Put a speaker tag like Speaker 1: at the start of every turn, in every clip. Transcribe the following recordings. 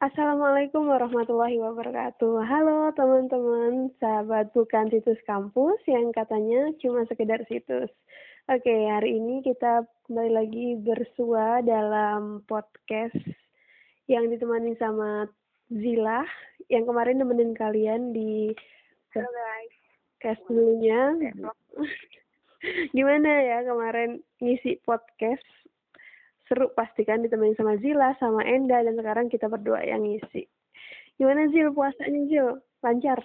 Speaker 1: Assalamualaikum warahmatullahi wabarakatuh. Halo teman-teman, sahabat bukan situs kampus yang katanya cuma sekedar situs. Oke, hari ini kita kembali lagi bersua dalam podcast yang ditemani sama Zila yang kemarin nemenin kalian di
Speaker 2: Halo guys.
Speaker 1: podcast dulunya. Gimana ya kemarin ngisi podcast? Seru pasti kan ditemenin sama Zila, sama Enda, dan sekarang kita berdua yang ngisi. Gimana Zil puasanya Zil? Lancar?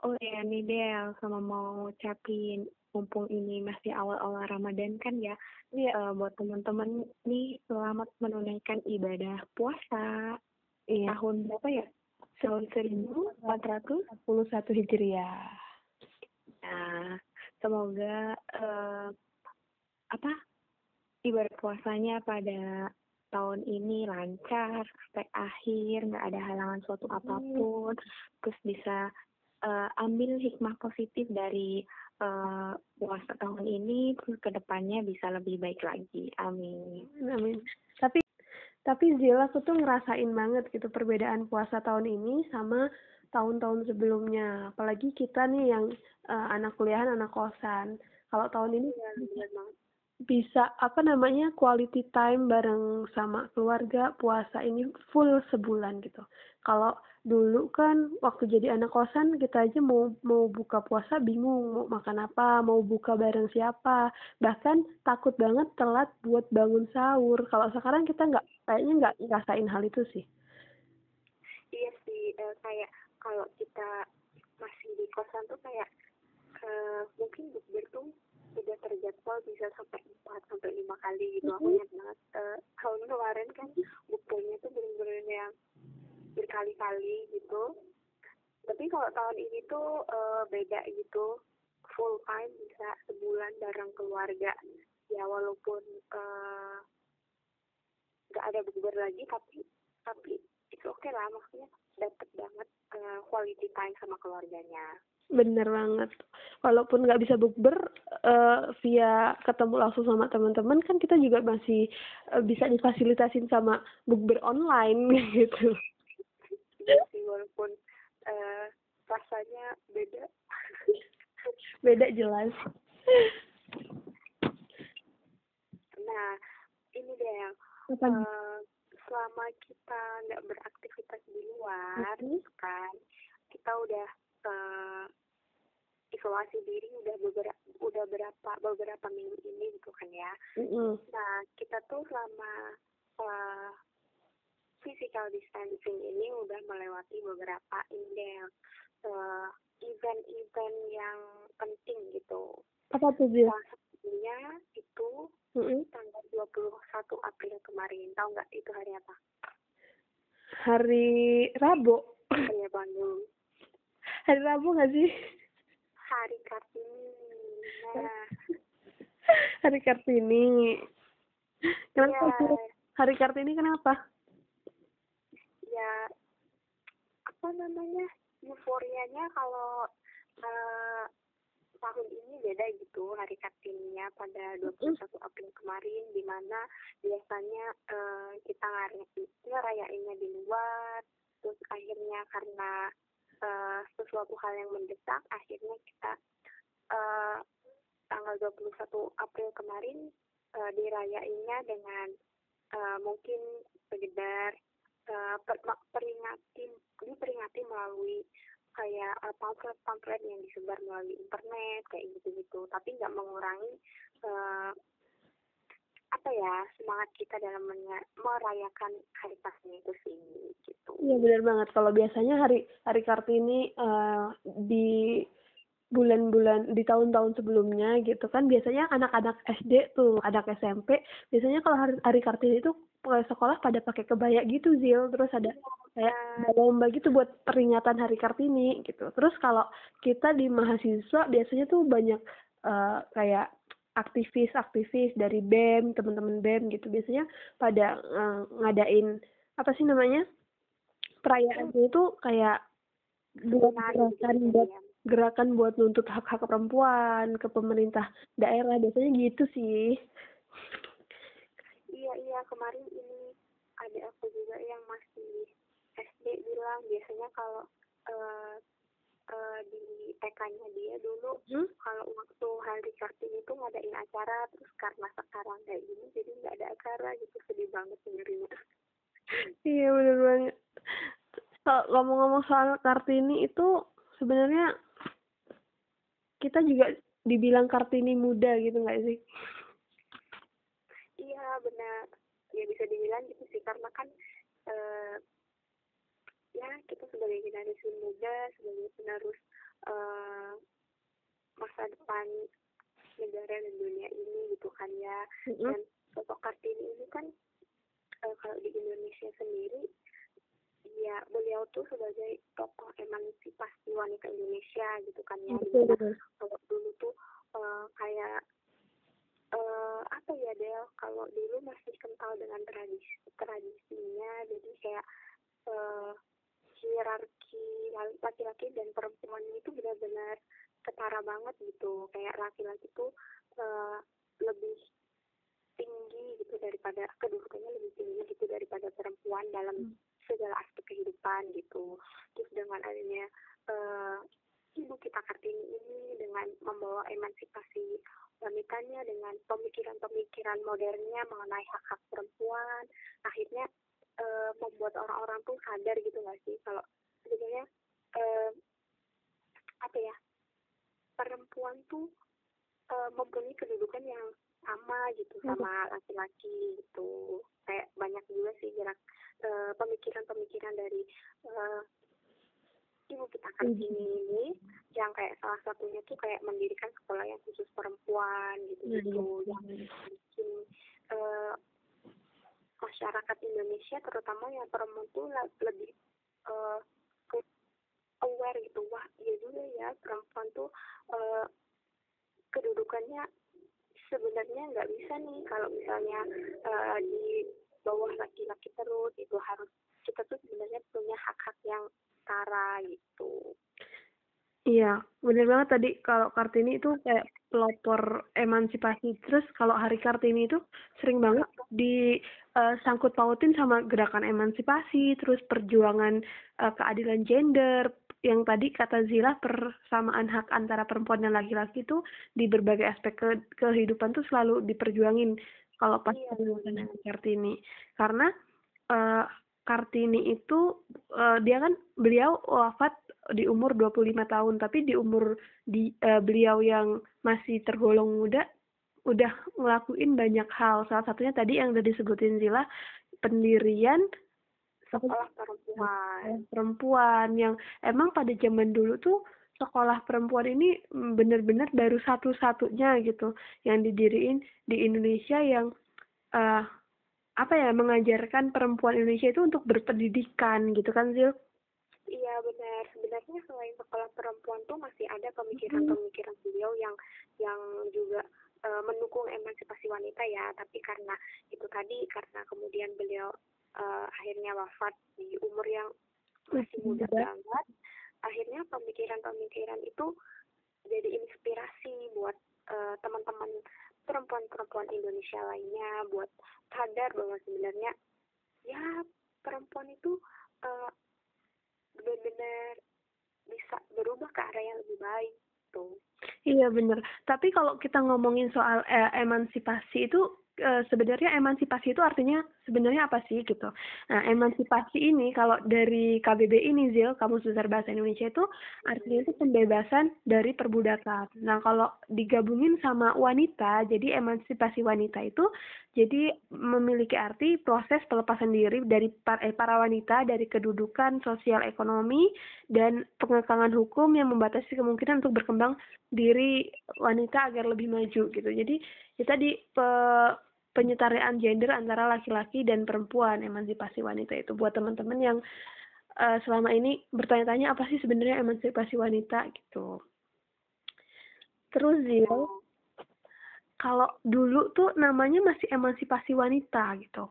Speaker 2: Oh ya, nih Del, sama mau ucapin mumpung ini masih awal-awal Ramadan kan ya,
Speaker 1: Iya.
Speaker 2: eh, buat teman-teman nih selamat menunaikan ibadah puasa
Speaker 1: Iya.
Speaker 2: tahun berapa ya? Tahun 1400.
Speaker 1: 41 Hijriah.
Speaker 2: Nah, semoga eh, apa ibadah puasanya pada tahun ini lancar sampai akhir, nggak ada halangan suatu apa pun, terus bisa eh, ambil hikmah positif dari eh, puasa tahun ini, terus ke depannya bisa lebih baik lagi. Amin.
Speaker 1: Amin. Tapi tapi Zil aku tuh ngerasain banget gitu perbedaan puasa tahun ini sama tahun-tahun sebelumnya. Apalagi kita nih yang eh, anak kuliahan, anak kosan. Kalau tahun ini bisa apa namanya quality time bareng sama keluarga puasa ini full sebulan gitu. Kalau dulu kan waktu jadi anak kosan kita aja mau mau buka puasa bingung mau makan apa, mau buka bareng siapa, bahkan takut banget telat buat bangun sahur. Kalau sekarang kita nggak kayaknya nggak ngerasain hal itu sih.
Speaker 2: Iya sih, eh, kayak kalau kita masih di kosan tuh kayak eh, mungkin bukber tuh udah terjadwal bisa sampai 4 sampai lima kali gitu. Aku ingat banget eh, tahun kemarin kan bukbernya tuh bener-bener yang berkali-kali gitu. Tapi kalau tahun ini tuh eh, beda gitu, full time bisa sebulan bareng keluarga. Ya walaupun eh, nggak ada bukber lagi, tapi tapi itu oke lah maksudnya dapet banget eh, quality time sama keluarganya.
Speaker 1: Bener banget. Walaupun nggak bisa bukber eh, via ketemu langsung sama teman-teman kan kita juga masih eh, bisa difasilitasin sama bukber online gitu.
Speaker 2: Walaupun eh, rasanya beda.
Speaker 1: Beda jelas.
Speaker 2: nah ini deh yang eh, selama kita nggak beraktivitas di luar
Speaker 1: Mhm.
Speaker 2: kan kita udah eh, isolasi diri udah beberapa udah berapa beberapa minggu ini gitu kan ya
Speaker 1: Mm-mm.
Speaker 2: Nah, kita tuh selama uh, physical distancing ini udah melewati beberapa indel uh, event-event yang penting gitu.
Speaker 1: Apa tuh Zil?
Speaker 2: Salah satunya itu
Speaker 1: Mm-mm.
Speaker 2: tanggal 21 April kemarin. Tahu nggak itu hari apa?
Speaker 1: Hari Rabu.
Speaker 2: Hari Bandung.
Speaker 1: Hari Rabu nggak sih?
Speaker 2: Hari Kartini. Nah,
Speaker 1: Hari Kartini. Kenapa
Speaker 2: ya?
Speaker 1: Hari Kartini kenapa?
Speaker 2: ya apa namanya euforianya kalau uh, tahun ini beda gitu hari kartininya pada 21 April kemarin di mana biasanya uh, kita ngerayainnya di luar terus akhirnya karena uh, sesuatu hal yang mendesak akhirnya kita uh, tanggal 21 April kemarin uh, dirayainnya dengan uh, mungkin sekedar uh, per- peringati diperingati melalui kayak uh, pamflet-pamflet yang disebar melalui internet kayak gitu-gitu. Tapi nggak mengurangi uh, apa ya semangat kita dalam merayakan hari Kartini itu sih gitu
Speaker 1: Iya benar banget. Kalau biasanya hari hari Kartini eh, di bulan-bulan di tahun-tahun sebelumnya gitu kan biasanya anak-anak SD tuh, anak SMP biasanya kalau hari, hari Kartini itu ke sekolah pada pakai kebaya gitu Zil, terus ada kayak ada lomba gitu buat peringatan hari Kartini gitu. Terus kalau kita di mahasiswa biasanya tuh banyak eh, kayak aktivis-aktivis dari BEM, teman-teman BEM gitu biasanya pada eh, ngadain apa sih namanya? perayaannya itu kayak
Speaker 2: Menari
Speaker 1: gerakan buat gerakan buat nuntut hak-hak perempuan ke pemerintah daerah biasanya gitu sih
Speaker 2: iya iya kemarin ini ada aku juga yang masih SD bilang biasanya kalau uh, uh, di TK-nya dia dulu. Hmm? kalau waktu hari Kartini itu ngadain acara terus karena sekarang kayak gini jadi nggak ada acara gitu. Sedih banget dengernya
Speaker 1: iya bener banget. So, ngomong-ngomong soal Kartini itu sebenarnya kita juga dibilang Kartini muda gitu nggak sih?
Speaker 2: Iya benar. Ya bisa dibilang gitu sih. Karena kan uh, ya kita sebagai generasi muda sebagai penerus uh, masa depan negara dan dunia ini gitu kan ya. Mm-hmm. dan sosok kartini ini kan uh, kalau di Indonesia sendiri ya beliau tuh sebagai tokoh emansipasi wanita Indonesia gitu kan ya. Kalau dulu tuh uh, kayak uh, apa ya Del kalau dulu masih kental dengan tradisi tradisinya jadi kayak uh, hierarki laki-laki dan perempuan itu benar-benar ketara banget gitu kayak laki-laki tuh uh, lebih tinggi gitu daripada kedudukannya lebih tinggi gitu daripada perempuan dalam hmm. segala aspek kehidupan gitu terus dengan adanya uh, ibu kita kartini ini dengan membawa emansipasi wanitanya dengan pemikiran-pemikiran modernnya mengenai hak-hak perempuan akhirnya e, membuat orang-orang tuh sadar gitu nggak sih kalau sebenarnya e, apa ya perempuan tuh e, mempunyai kedudukan yang sama gitu hmm. sama laki-laki gitu kayak banyak juga sih gerak pemikiran-pemikiran dari ibu kita kan mm-hmm. ini yang kayak salah satunya tuh kayak mendirikan sekolah yang khusus perempuan gitu gitu mm-hmm. yang bikin uh, masyarakat Indonesia terutama yang perempuan tuh lebih uh, aware gitu wah iya juga ya perempuan tuh uh, kedudukannya sebenarnya nggak bisa nih kalau misalnya uh, di bawah laki-laki terus itu harus kita tuh sebenarnya punya hak-hak yang setara gitu.
Speaker 1: Iya, bener banget tadi kalau Kartini itu kayak pelopor emansipasi. Terus kalau Hari Kartini itu sering banget di uh, sangkut pautin sama gerakan emansipasi, terus perjuangan uh, keadilan gender, yang tadi kata Zila persamaan hak antara perempuan dan laki-laki itu di berbagai aspek ke kehidupan tuh selalu diperjuangin kalau pas iya. Kartini. Karena uh, Kartini itu uh, dia kan beliau wafat di umur 25 tahun tapi di umur di uh, beliau yang masih tergolong muda udah ngelakuin banyak hal salah satunya tadi yang udah disebutin Zila pendirian
Speaker 2: sekolah perempuan
Speaker 1: perempuan yang emang pada zaman dulu tuh sekolah perempuan ini benar-benar baru satu-satunya gitu yang didiriin di Indonesia yang uh, apa ya mengajarkan perempuan Indonesia itu untuk berpendidikan gitu kan Zil?
Speaker 2: Iya benar. Sebenarnya selain sekolah perempuan tuh masih ada pemikiran-pemikiran beliau yang yang juga uh, mendukung emansipasi wanita ya. Tapi karena itu tadi karena kemudian beliau uh, akhirnya wafat di umur yang masih muda banget, akhirnya pemikiran-pemikiran itu jadi inspirasi buat uh, teman-teman perempuan-perempuan Indonesia lainnya buat sadar bahwa sebenarnya ya perempuan itu uh, benar-benar bisa berubah ke arah yang lebih baik tuh.
Speaker 1: Iya benar. Tapi kalau kita ngomongin soal eh, emansipasi itu uh, sebenarnya emansipasi itu artinya sebenarnya apa sih gitu. Nah, emansipasi ini kalau dari KBB ini Zil, Kamus Besar Bahasa Indonesia itu artinya itu pembebasan dari perbudakan. Nah, kalau digabungin sama wanita, jadi emansipasi wanita itu jadi memiliki arti proses pelepasan diri dari eh, para wanita dari kedudukan sosial ekonomi dan pengekangan hukum yang membatasi kemungkinan untuk berkembang diri wanita agar lebih maju gitu. Jadi kita di pe, penyetaraan gender antara laki-laki dan perempuan emansipasi wanita itu buat teman-teman yang uh, selama ini bertanya-tanya apa sih sebenarnya emansipasi wanita gitu. Terus Zil, kalau dulu tuh namanya masih emansipasi wanita gitu.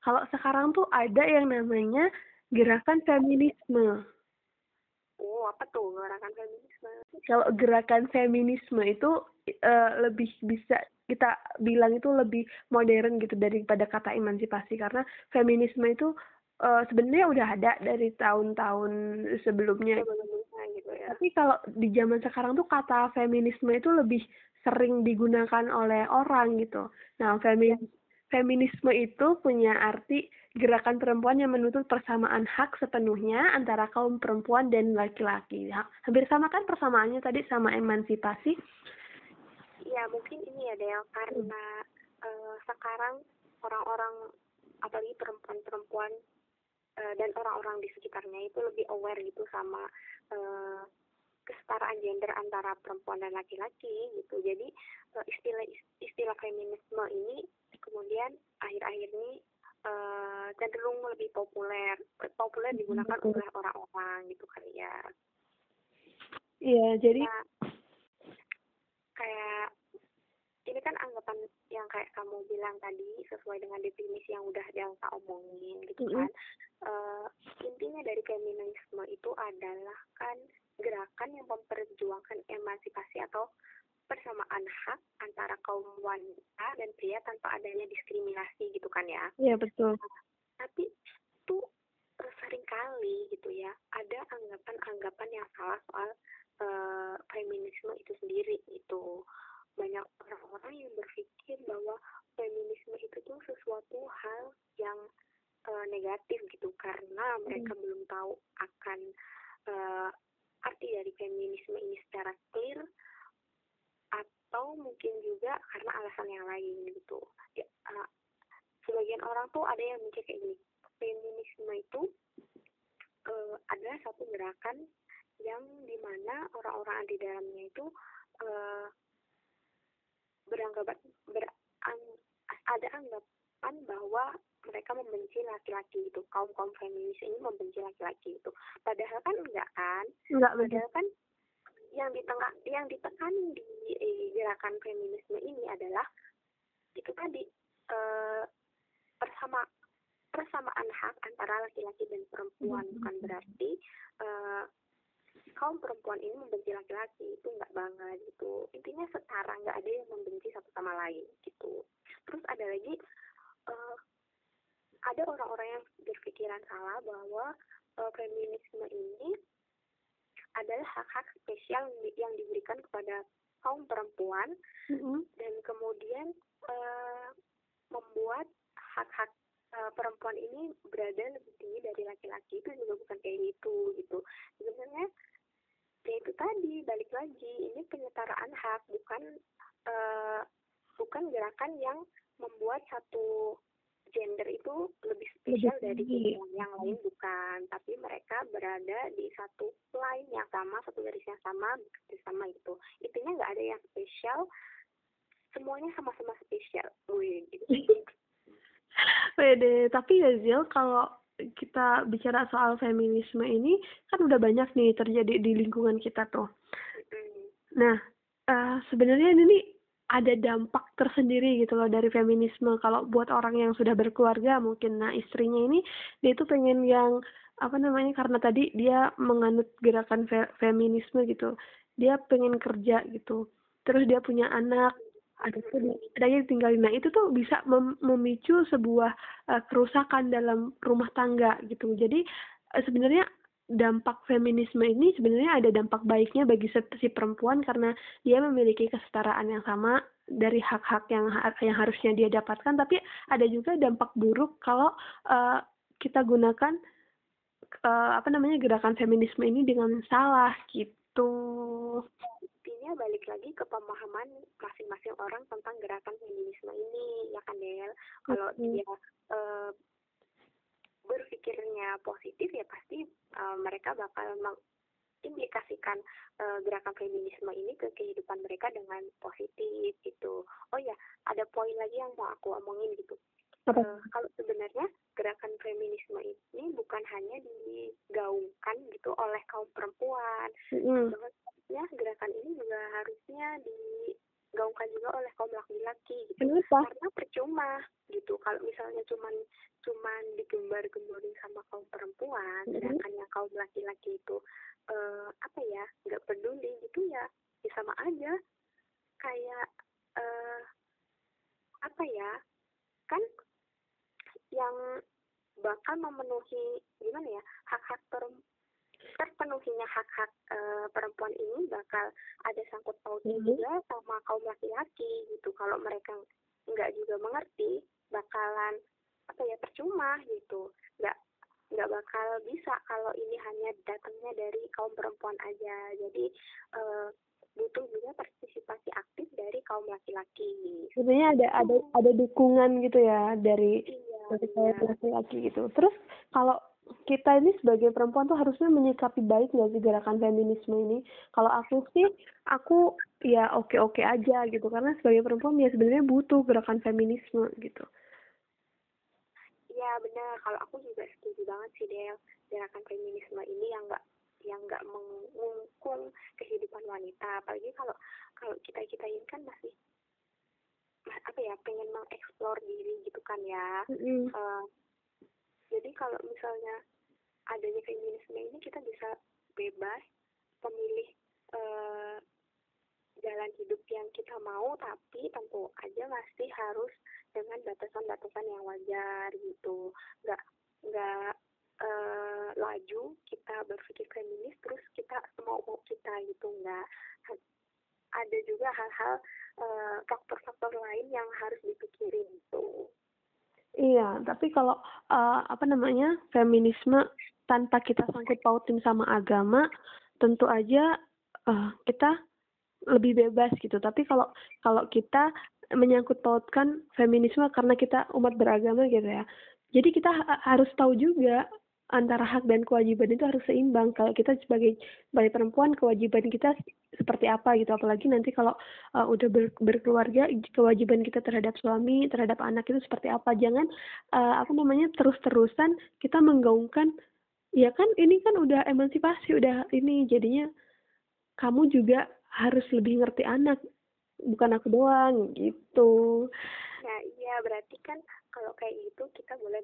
Speaker 1: Kalau sekarang tuh ada yang namanya gerakan feminisme.
Speaker 2: Oh, apa tuh gerakan feminisme?
Speaker 1: Kalau gerakan feminisme itu uh, lebih bisa kita bilang itu lebih modern gitu daripada kata emansipasi karena feminisme itu uh, sebenarnya udah ada dari tahun-tahun sebelumnya.
Speaker 2: gitu ya.
Speaker 1: Tapi kalau di zaman sekarang tuh kata feminisme itu lebih sering digunakan oleh orang gitu. Nah, feminis ya. feminisme itu punya arti gerakan perempuan yang menuntut persamaan hak sepenuhnya antara kaum perempuan dan laki-laki. Hampir sama kan persamaannya tadi sama emansipasi
Speaker 2: ya mungkin ini ya Del karena uh, sekarang orang-orang apalagi perempuan-perempuan uh, dan orang-orang di sekitarnya itu lebih aware gitu sama uh, kesetaraan gender antara perempuan dan laki-laki gitu. Jadi uh, istilah istilah feminisme ini kemudian akhir-akhir ini uh, cenderung lebih populer populer digunakan oleh orang-orang gitu kali ya.
Speaker 1: Iya jadi nah,
Speaker 2: kayak ini kan anggapan yang kayak kamu bilang tadi sesuai dengan definisi yang udah Delta omongin gitu mm -hmm. kan. Uh, intinya dari feminisme itu adalah kan gerakan yang memperjuangkan emansipasi atau persamaan hak antara kaum wanita dan pria tanpa adanya diskriminasi gitu kan ya.
Speaker 1: Iya betul.
Speaker 2: Nah, tapi tuh uh, sering kali gitu ya ada anggapan-anggapan yang salah soal uh, feminisme itu sendiri itu banyak orang-orang yang berpikir bahwa feminisme itu tuh sesuatu hal yang uh, negatif gitu. Karena mereka hmm. belum tahu akan uh, arti dari feminisme ini secara clear atau mungkin juga karena alasan yang lain gitu. Ya, uh, sebagian orang tuh ada yang mikir kayak gini feminisme itu uh, adalah satu gerakan yang di mana orang-orang di dalamnya itu uh, beranggapan berang, ada anggapan bahwa mereka membenci laki-laki itu kaum kaum feminis ini membenci laki-laki itu. Padahal kan enggak kan?
Speaker 1: Enggak
Speaker 2: padahal kan yang di tengah yang ditekan di eh, gerakan feminisme ini adalah itu tadi eh, bersama persamaan hak antara laki-laki dan perempuan. Hmm. bukan berarti eh, kaum perempuan ini membenci laki-laki itu nggak banget gitu intinya setara nggak ada yang membenci satu sama lain gitu terus ada lagi uh, ada orang-orang yang berpikiran salah bahwa uh, feminisme ini adalah hak-hak spesial yang diberikan kepada kaum perempuan mm-hmm. dan kemudian uh, membuat hak-hak uh, perempuan ini berada lebih tinggi dari laki-laki itu juga bukan kayak gitu gitu. Sebenarnya ya itu tadi balik lagi ini penyetaraan hak bukan uh, bukan gerakan yang membuat satu gender itu lebih spesial dari yang, yang lain bukan. Tapi mereka berada di satu line yang sama satu garis yang sama bekerja sama itu intinya nggak ada yang spesial. Semuanya sama-sama spesial. Wih, gitu.
Speaker 1: Wede, tapi ya Zil, kalau kita bicara soal feminisme ini kan udah banyak nih terjadi di lingkungan kita tuh. Nah, uh, sebenarnya ini ada dampak tersendiri gitu loh dari feminisme. Kalau buat orang yang sudah berkeluarga mungkin nah istrinya ini dia itu pengen yang apa namanya karena tadi dia menganut gerakan fe feminisme gitu. Dia pengen kerja gitu. Terus dia punya anak ada adanya ditinggalin nah itu tuh bisa mem memicu sebuah uh, kerusakan dalam rumah tangga gitu. Jadi uh, sebenarnya dampak feminisme ini sebenarnya ada dampak baiknya bagi si perempuan karena dia memiliki kesetaraan yang sama dari hak-hak yang yang harusnya dia dapatkan. Tapi ada juga dampak buruk kalau uh, kita gunakan uh, apa namanya gerakan feminisme ini dengan salah gitu
Speaker 2: intinya balik lagi ke pemahaman masing-masing orang tentang gerakan feminisme ini ya kan Del? Kalau mm -hmm. dia uh, berpikirnya positif ya pasti uh, mereka bakal mengimplikasikan uh, gerakan feminisme ini ke kehidupan mereka dengan positif gitu. Oh ya ada poin lagi yang mau aku omongin gitu Uh, kalau sebenarnya gerakan feminisme ini bukan hanya digaungkan gitu oleh kaum perempuan, mm ya gerakan ini juga harusnya digaungkan juga oleh kaum laki-laki gitu.
Speaker 1: Kenapa?
Speaker 2: karena percuma gitu. Kalau misalnya cuman cuman digembar-gemborin sama kaum perempuan mm sedangkan yang kaum laki-laki itu uh, apa ya nggak peduli gitu ya ya sama aja. Kayak uh, apa ya kan yang bakal memenuhi gimana ya hak-hak terpenuhinya hak-hak e, perempuan ini bakal ada sangkut pautnya mm-hmm. juga sama kaum laki-laki gitu. Kalau mereka nggak juga mengerti bakalan apa ya percuma gitu. Nggak nggak bakal bisa kalau ini hanya datangnya dari kaum perempuan aja. Jadi e, butuh juga partisipasi aktif dari kaum laki-laki.
Speaker 1: Sebenarnya ada ada ada dukungan gitu ya dari iya, kaum laki-laki gitu. Terus kalau kita ini sebagai perempuan tuh harusnya menyikapi baik nggak sih gerakan feminisme ini? Kalau aku sih, aku ya oke-oke aja gitu karena sebagai perempuan ya sebenarnya butuh gerakan feminisme gitu.
Speaker 2: Iya benar, kalau aku juga setuju banget sih Del, gerakan feminisme ini yang nggak yang nggak mengungkung kehidupan wanita, apalagi kalau kalau kita kita ini kan masih apa ya pengen mengeksplor diri gitu kan ya. Mm -hmm. uh, jadi kalau misalnya adanya feminisme ini kita bisa bebas memilih uh, jalan hidup yang kita mau tapi tentu aja masih harus dengan batasan-batasan yang wajar gitu nggak nggak uh, laju kita berpikir feminis terus kita mau mau kita gitu nggak. Ada juga hal-hal uh, faktor-faktor lain yang harus dipikirin gitu.
Speaker 1: Iya, tapi kalau uh, apa namanya feminisme tanpa kita sangkut pautin sama agama, tentu aja uh, kita lebih bebas gitu. Tapi kalau kalau kita menyangkut pautkan feminisme karena kita umat beragama gitu ya, jadi kita ha harus tahu juga antara hak dan kewajiban itu harus seimbang. Kalau kita sebagai sebagai perempuan kewajiban kita seperti apa gitu. Apalagi nanti kalau uh, udah ber, berkeluarga kewajiban kita terhadap suami, terhadap anak itu seperti apa. Jangan uh, apa namanya terus-terusan kita menggaungkan ya kan ini kan udah emansipasi, udah ini jadinya kamu juga harus lebih ngerti anak bukan aku doang gitu.
Speaker 2: Nah, iya berarti kan kalau kayak gitu kita boleh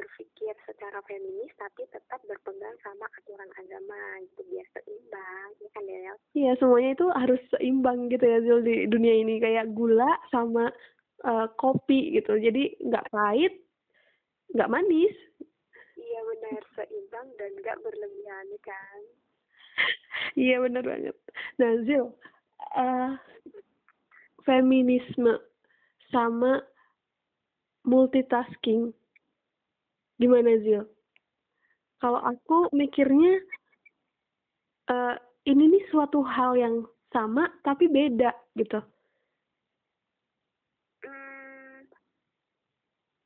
Speaker 2: berpikir secara feminis tapi tetap berpegang sama aturan agama gitu biar seimbang ya kan Del?
Speaker 1: Iya semuanya itu harus seimbang gitu ya Zul di dunia ini kayak gula sama uh, kopi gitu jadi nggak pahit nggak manis.
Speaker 2: Iya benar seimbang dan nggak berlebihan ya kan?
Speaker 1: iya benar banget. Nah Zil uh, feminisme sama multitasking Gimana Zil? Kalau aku mikirnya uh, ini nih suatu hal yang sama tapi beda gitu.
Speaker 2: Hmm,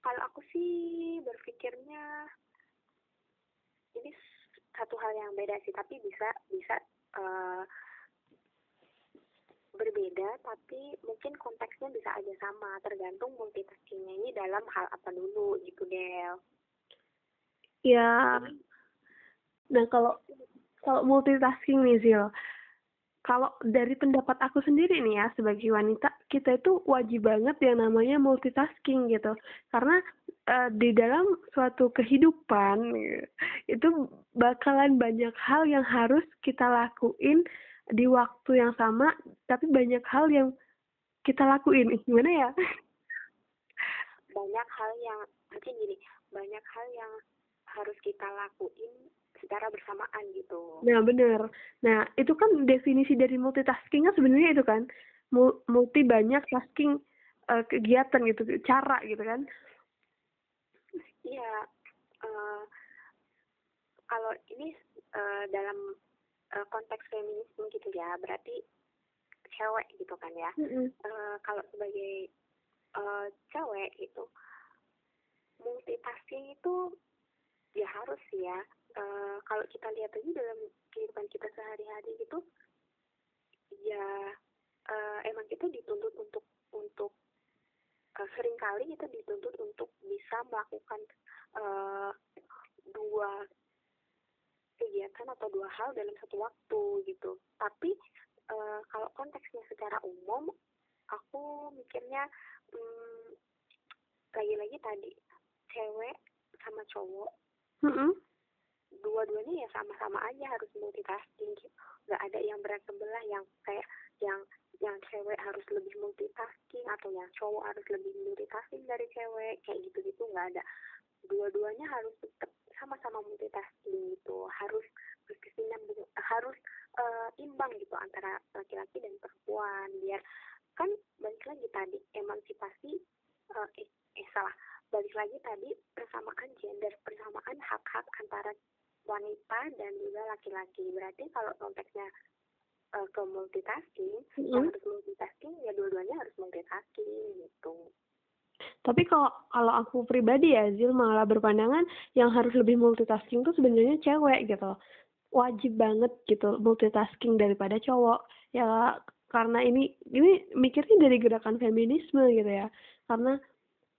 Speaker 2: kalau aku sih berpikirnya ini satu hal yang beda sih tapi bisa bisa uh, berbeda tapi mungkin konteksnya bisa aja sama tergantung multitaskingnya ini dalam hal apa dulu gitu Del
Speaker 1: ya. Nah kalau kalau multitasking nih Zil. Kalau dari pendapat aku sendiri nih ya sebagai wanita kita itu wajib banget yang namanya multitasking gitu. Karena uh, di dalam suatu kehidupan itu bakalan banyak hal yang harus kita lakuin di waktu yang sama tapi banyak hal yang kita lakuin. Gimana ya?
Speaker 2: Banyak hal yang mungkin gini banyak hal yang harus kita lakuin secara bersamaan gitu.
Speaker 1: Nah benar. Nah itu kan definisi dari multitasking kan sebenarnya itu kan multi banyak tasking uh, kegiatan gitu, cara gitu kan?
Speaker 2: Iya. Uh, kalau ini uh, dalam uh, konteks feminisme gitu ya, berarti cewek gitu kan ya. Mm -hmm. uh, kalau sebagai uh, cewek itu multitasking itu ya harus ya. Uh, kalau kita lihat aja dalam kehidupan kita sehari-hari gitu ya uh, emang kita dituntut untuk untuk uh, sering kali kita dituntut untuk bisa melakukan uh, dua kegiatan atau dua hal dalam satu waktu gitu. Tapi uh, kalau konteksnya secara umum aku mikirnya hmm, lagi-lagi tadi cewek sama cowok mm-hmm. dua-duanya ya sama-sama aja harus multitasking gitu. Ada yang berat sebelah yang kayak yang yang cewek harus lebih multitasking atau yang cowok harus lebih multitasking dari cewek kayak gitu gitu nggak ada. Dua-duanya harus tetap sama-sama multitasking gitu. Harus berkesinambungan harus uh, imbang gitu antara laki-laki dan perempuan biar kan balik lagi tadi emansipasi uh, eh, eh salah balik lagi tadi persamaan gender persamaan hak-hak antara wanita dan juga laki-laki. Berarti kalau konteksnya uh, ke multitasking mm -hmm. yang harus multitasking ya dua-duanya harus multitasking gitu.
Speaker 1: Tapi kalau kalau aku pribadi ya Zil malah berpandangan yang harus lebih multitasking tuh sebenarnya cewek gitu wajib banget gitu multitasking daripada cowok. Ya karena ini ini mikirnya dari gerakan feminisme gitu ya. Karena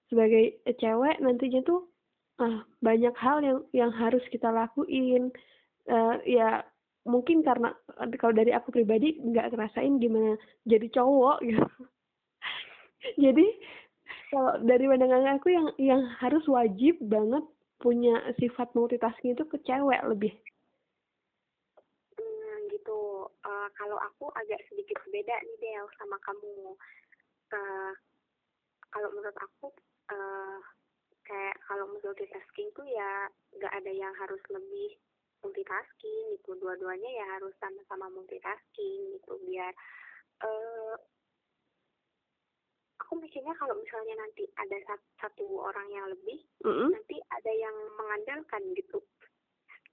Speaker 1: sebagai cewek nantinya tuh ah, banyak hal yang yang harus kita lakuin. Uh, ya mungkin karena kalau dari aku pribadi nggak ngerasain gimana jadi cowok gitu. Jadi kalau dari pandangan aku yang yang harus wajib banget punya sifat multitasking itu ke cewek lebih.
Speaker 2: Hmm, gitu. Uh, kalau aku agak sedikit beda nih Del sama kamu. Uh, menurut aku uh, kayak kalau multitasking tuh ya nggak ada yang harus lebih multitasking gitu. Dua-duanya ya harus sama-sama multitasking gitu biar uh, aku mikirnya kalau misalnya nanti ada satu orang yang lebih mm -hmm. nanti ada yang mengandalkan gitu.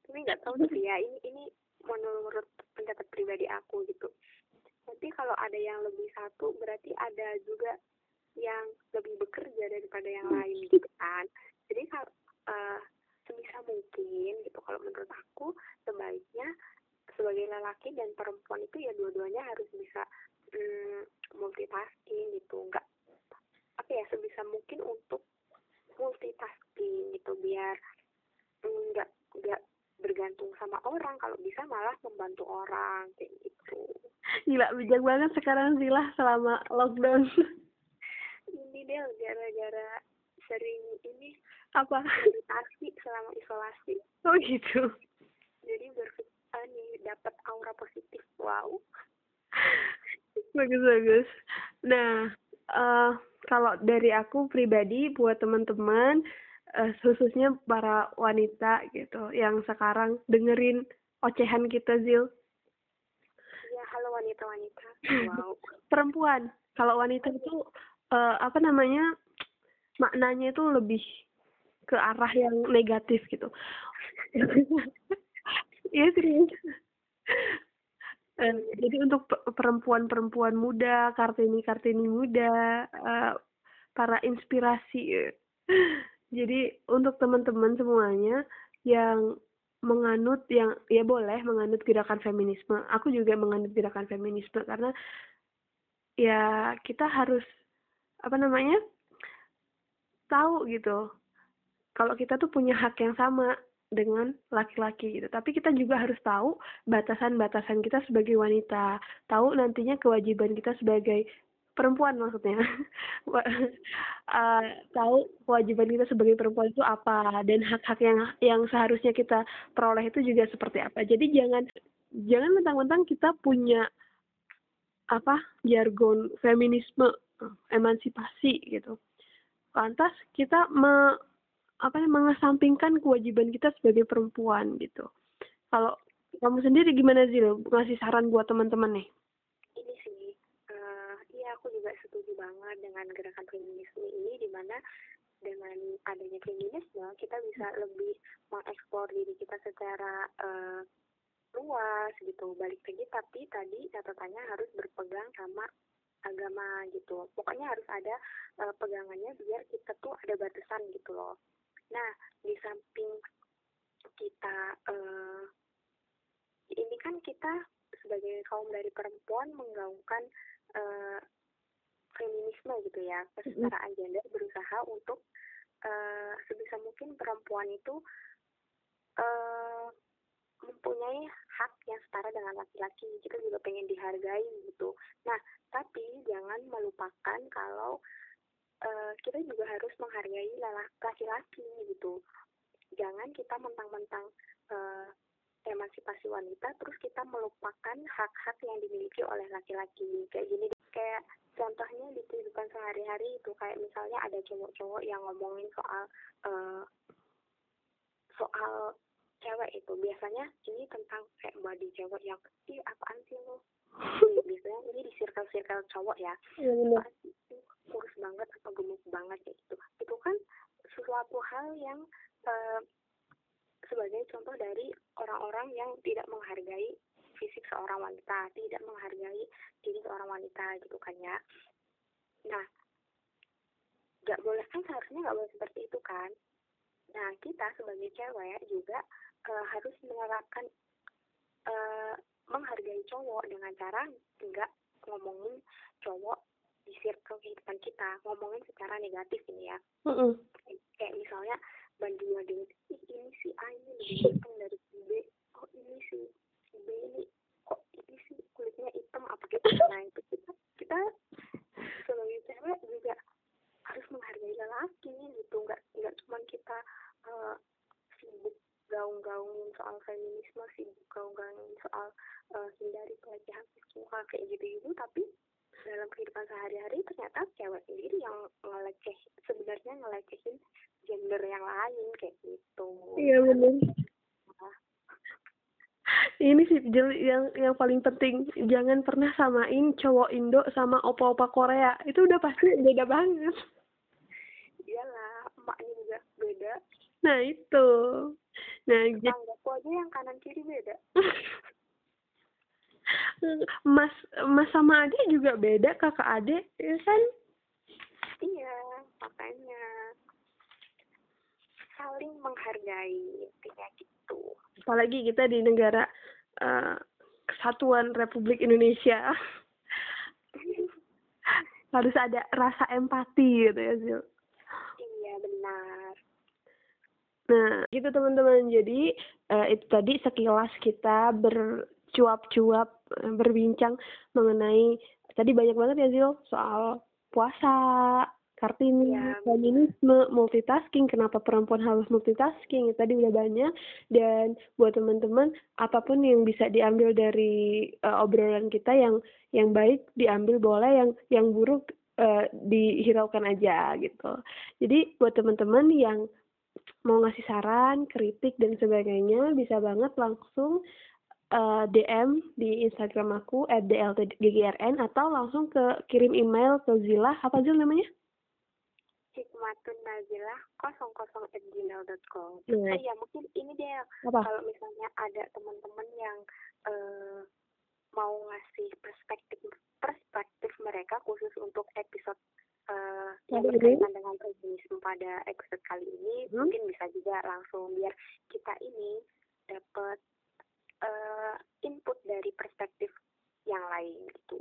Speaker 2: Tapi nggak tahu sih ya ini ini menurut pendapat pribadi aku gitu. Nanti kalau ada yang lebih satu berarti ada juga yang lebih bekerja daripada yang lain gitu kan. Jadi kalau uh, sebisa mungkin gitu kalau menurut aku sebaiknya sebagai lelaki dan perempuan itu ya dua-duanya harus bisa mm, multitasking gitu. Nggak apa ya sebisa mungkin untuk multitasking gitu biar nggak nggak bergantung sama orang. Kalau bisa malah membantu orang kayak gitu.
Speaker 1: Gila bijak banget sekarang Zila selama lockdown
Speaker 2: ini deh gara-gara sering ini
Speaker 1: apa
Speaker 2: meditasi selama isolasi
Speaker 1: oh gitu
Speaker 2: jadi berpikir nih dapat aura positif wow
Speaker 1: bagus bagus nah uh, kalau dari aku pribadi buat teman-teman uh, khususnya para wanita gitu yang sekarang dengerin ocehan kita Zil.
Speaker 2: Ya halo wanita-wanita. Wow.
Speaker 1: Perempuan. Kalau wanita itu uh, apa namanya maknanya itu lebih ke arah yang negatif gitu. Iya serius. Uh, jadi untuk perempuan-perempuan muda, kartini-kartini muda, uh, para inspirasi. Jadi untuk teman-teman semuanya yang menganut yang ya boleh menganut gerakan feminisme. Aku juga menganut gerakan feminisme karena ya kita harus apa namanya tahu gitu kalau kita tuh punya hak yang sama dengan laki-laki gitu. Tapi kita juga harus tahu batasan-batasan kita sebagai wanita, tahu nantinya kewajiban kita sebagai perempuan maksudnya. uh, tahu kewajiban kita sebagai perempuan itu apa dan hak-hak yang yang seharusnya kita peroleh itu juga seperti apa. Jadi jangan jangan mentang-mentang kita punya apa jargon feminisme emansipasi gitu. Lantas kita me, apa ya mengesampingkan kewajiban kita sebagai perempuan gitu. Kalau kamu sendiri gimana lo ngasih saran buat teman-teman nih?
Speaker 2: Ini sih, uh, iya aku juga setuju banget dengan gerakan feminisme ini di mana dengan adanya feminisme kita bisa lebih mengeksplor diri kita secara uh, luas gitu balik lagi tapi tadi catatannya harus berpegang sama agama gitu pokoknya harus ada uh, pegangannya biar kita tuh ada batasan gitu loh Nah, di samping kita uh, ini kan kita sebagai kaum dari perempuan menggaungkan uh, feminisme gitu ya, kesetaraan gender berusaha untuk uh, sebisa mungkin perempuan itu uh, mempunyai hak yang setara dengan laki-laki. Kita juga pengen dihargai gitu. Nah, tapi jangan melupakan kalau uh, kita juga harus menghargai laki-laki gitu. Jangan kita mentang-mentang uh, emansipasi wanita terus kita melupakan hak-hak yang dimiliki oleh laki-laki. Kayak gini kayak contohnya di kehidupan sehari-hari itu kayak misalnya ada cowok-cowok yang ngomongin soal uh, soal cewek itu. Biasanya ini tentang kayak body cewek yang ih apaan sih lo biasanya ini di circle-circle cowok ya
Speaker 1: Iya
Speaker 2: itu kurus banget atau gemuk banget kayak gitu itu kan sesuatu hal yang uh, sebagai contoh dari orang-orang yang tidak menghargai fisik seorang wanita, tidak menghargai diri seorang wanita gitu kan ya. Nah, nggak boleh kan seharusnya nggak boleh seperti itu kan. Nah, kita sebagai cewek juga uh, harus menerapkan uh, menghargai cowok dengan cara nggak ngomongin cowok di circle kehidupan kita, ngomongin secara negatif ini ya.
Speaker 1: Mm -mm.
Speaker 2: Kayak misalnya banding banding ini si A ini lebih ganteng dari si B, oh ini si si B ini kok ini sih kulitnya hitam apa gitu. Nah itu kita kita sebagai cewek juga harus menghargai lelaki gitu, nggak nggak cuma kita uh, sibuk gaung-gaungin soal feminisme, sibuk gaung-gaungin soal uh, hindari pelecehan seksual kayak gitu-gitu, tapi dalam kehidupan sehari-hari ternyata cewek sendiri yang ngeleceh sebenarnya ngelecehin gender yang lain kayak gitu
Speaker 1: iya benar ini sih yang yang paling penting. Jangan pernah samain cowok Indo sama opa-opa Korea. Itu udah pasti beda banget.
Speaker 2: Iyalah emaknya juga beda.
Speaker 1: Nah itu. Nah
Speaker 2: tetanggaku aja yang kanan kiri beda.
Speaker 1: Mas mas sama adik juga beda kakak adik ya kan?
Speaker 2: Iya makanya saling menghargai intinya gitu.
Speaker 1: Apalagi kita di negara uh, kesatuan Republik Indonesia. Harus ada rasa empati gitu ya Zil.
Speaker 2: Iya benar.
Speaker 1: Nah gitu teman-teman. Jadi uh, itu tadi sekilas kita ber cuap-cuap eh, berbincang mengenai tadi banyak banget ya Zil soal puasa, kartini, ya, feminisme, multitasking, kenapa perempuan harus multitasking, tadi udah banyak dan buat teman-teman apa pun yang bisa diambil dari uh, obrolan kita yang yang baik diambil boleh, yang yang buruk uh, dihiraukan aja gitu. Jadi buat teman-teman yang mau ngasih saran, kritik dan sebagainya bisa banget langsung uh, eh, DM di Instagram aku @dltggrn atau langsung ke kirim email ke Zila apa Zil namanya?
Speaker 2: Hikmatun Nazilah 00 at gmail.com. Nah. Oh ya mungkin ini dia kalau misalnya ada teman-teman yang uh, mau ngasih perspektif perspektif mereka khusus untuk episode uh, yang berkaitan dengan feminisme pada episode kali ini hmm? mungkin bisa juga langsung biar kita ini dapat uh, input dari perspektif yang lain gitu.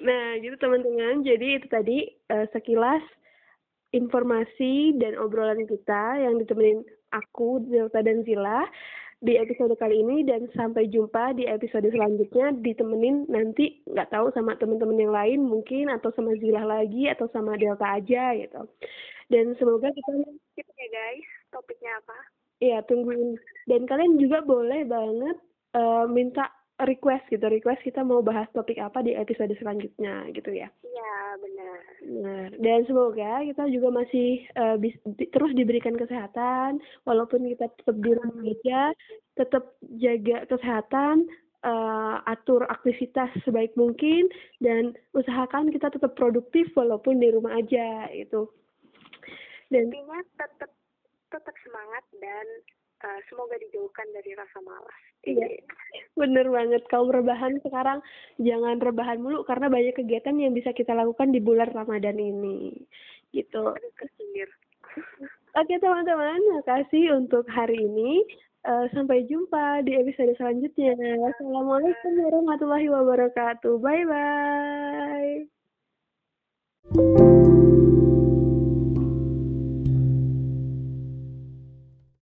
Speaker 1: Nah, gitu teman-teman. Jadi itu tadi uh, sekilas informasi dan obrolan kita yang ditemenin aku, Delta dan Zila di episode kali ini dan sampai jumpa di episode selanjutnya ditemenin nanti nggak tahu sama teman-teman yang lain mungkin atau sama Zila lagi atau sama Delta aja gitu. Dan semoga kita
Speaker 2: ya guys, topiknya apa?
Speaker 1: Iya, tungguin. Dan kalian juga boleh banget uh, minta request gitu request kita mau bahas topik apa di episode selanjutnya gitu ya.
Speaker 2: Iya benar.
Speaker 1: Nah dan semoga kita juga masih uh, bis, di, terus diberikan kesehatan walaupun kita tetap di rumah aja tetap jaga kesehatan uh, atur aktivitas sebaik mungkin dan usahakan kita tetap produktif walaupun di rumah aja itu
Speaker 2: dan intinya tetap tetap semangat dan uh, semoga dijauhkan dari rasa malas.
Speaker 1: Iya, bener banget. Kalau rebahan sekarang jangan rebahan mulu karena banyak kegiatan yang bisa kita lakukan di bulan Ramadan ini. Gitu. Oke teman-teman, makasih untuk hari ini. Uh, sampai jumpa di episode selanjutnya. Assalamualaikum warahmatullahi wabarakatuh. Bye bye.